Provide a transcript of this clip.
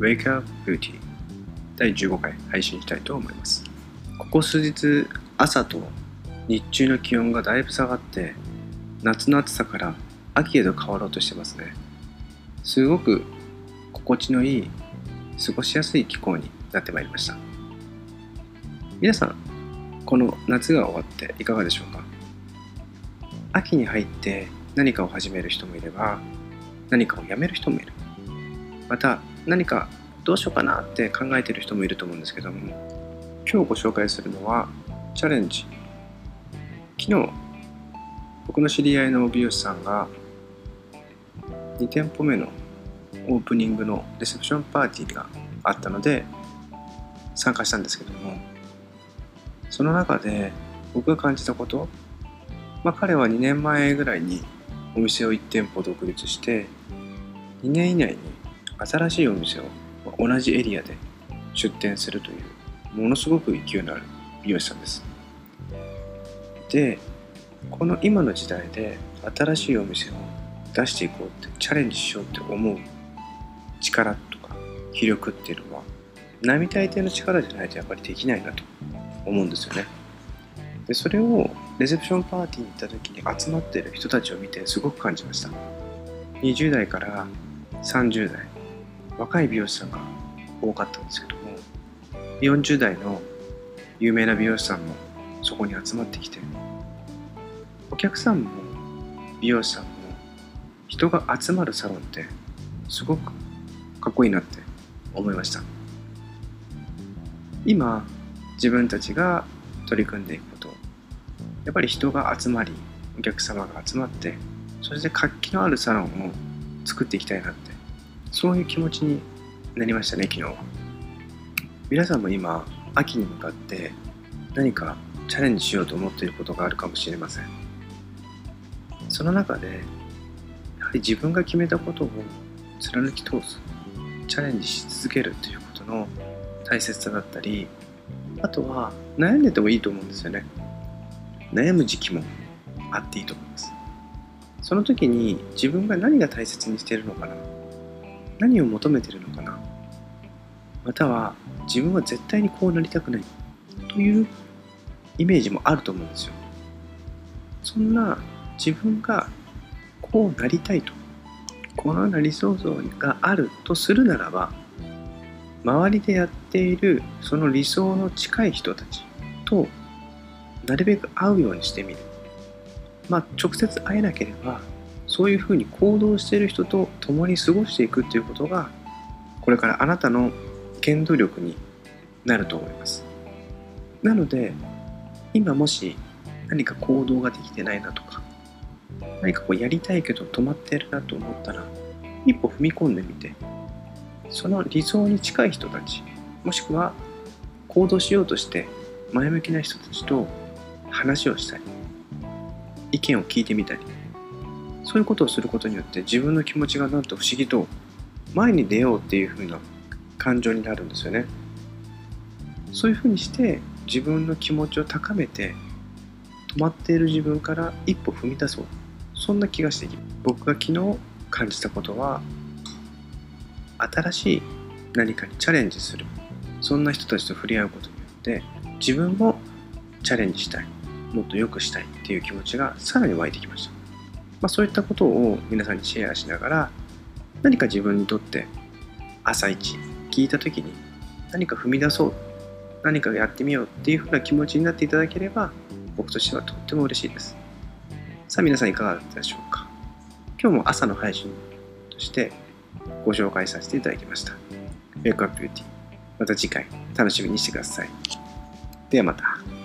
Wake Up Beauty 第15回配信したいと思います。ここ数日朝と日中の気温がだいぶ下がって夏の暑さから秋へと変わろうとしてますね。すごく心地のいい過ごしやすい気候になってまいりました。皆さんこの夏が終わっていかがでしょうか？秋に入って何かを始める人もいれば何かをやめる人もいる。また何かどうしようかなって考えてる人もいると思うんですけども。今日ご紹介するのはチャレンジ。昨日僕の知り合いの美容師さんが2店舗目のオープニングのレセプションパーティーがあったので参加したんですけども。その中で僕が感じたことまあ彼は2年前ぐらいにお店を1店舗独立して2年以内に新しいお店を同じエリアで出店するというものすごく勢いのある美容師さんです。でこの今の時代で新しいお店を出していこうってチャレンジしようって思う力とか気力っていうのは並大抵の力じゃないとやっぱりできないなと思うんですよね。でそれをレセプションパーティーに行った時に集まってる人たちを見てすごく感じました。20代から30代。若い美容師さんが多かったんですけども40代の有名な美容師さんもそこに集まってきてお客さんも美容師さんも人が集まるサロンってすごくかっこいいなって思いました。今自分たちが取り組んでいくことやっぱり人が集まりお客様が集まってそして活気のあるサロンを作っていきたいなってそういう気持ちになりましたね昨日。は皆さんも今秋に向かって何かチャレンジしようと思っていることがあるかもしれません。その中でやはり自分が決めたことを貫き通すチャレンジし続けるということの大切さだったりあとは悩んでてもいいと思うんですよね。悩む時期もあっていいと思います。その時に自分が何が大切にしているのかな。何を求めてるのかな？または自分は絶対にこうなりたくない。というイメージもあると思うんですよ。そんな自分がこうなりたいとこのような理想像があるとするならば周りでやっているその理想の近い人たちとなるべく会うようにしてみる。まあ直接会えなければそういうふうに行動している人と共に過ごしていくっていうことがこれからあなたの原動力になると思います。なので今もし何か行動ができてないなとか何かこうやりたいけど止まってるなと思ったら一歩踏み込んでみてその理想に近い人たちもしくは行動しようとして前向きな人たちと話をしたり意見を聞いてみたりそういうことをすることによって自分の気持ちがなんと不思議と前に出ようっていう風な感情になるんですよね。そういう風にして自分の気持ちを高めて止まっている自分から一歩踏み出そう。そんな気がして僕が昨日感じたことは新しい何かにチャレンジする。そんな人たちと触れ合うことによって自分もチャレンジしたい。もっと良くしたいっていう気持ちがさらに湧いてきました、まあ、そういったことを皆さんにシェアしながら何か自分にとって朝一聞いた時に何か踏み出そう何かやってみようっていうふうな気持ちになっていただければ僕としてはとっても嬉しいです。さあ皆さんいかがだったでしょうか？今日も朝の配信としてご紹介させていただきました。Wake Up Beauty また次回楽しみにしてください。ではまた。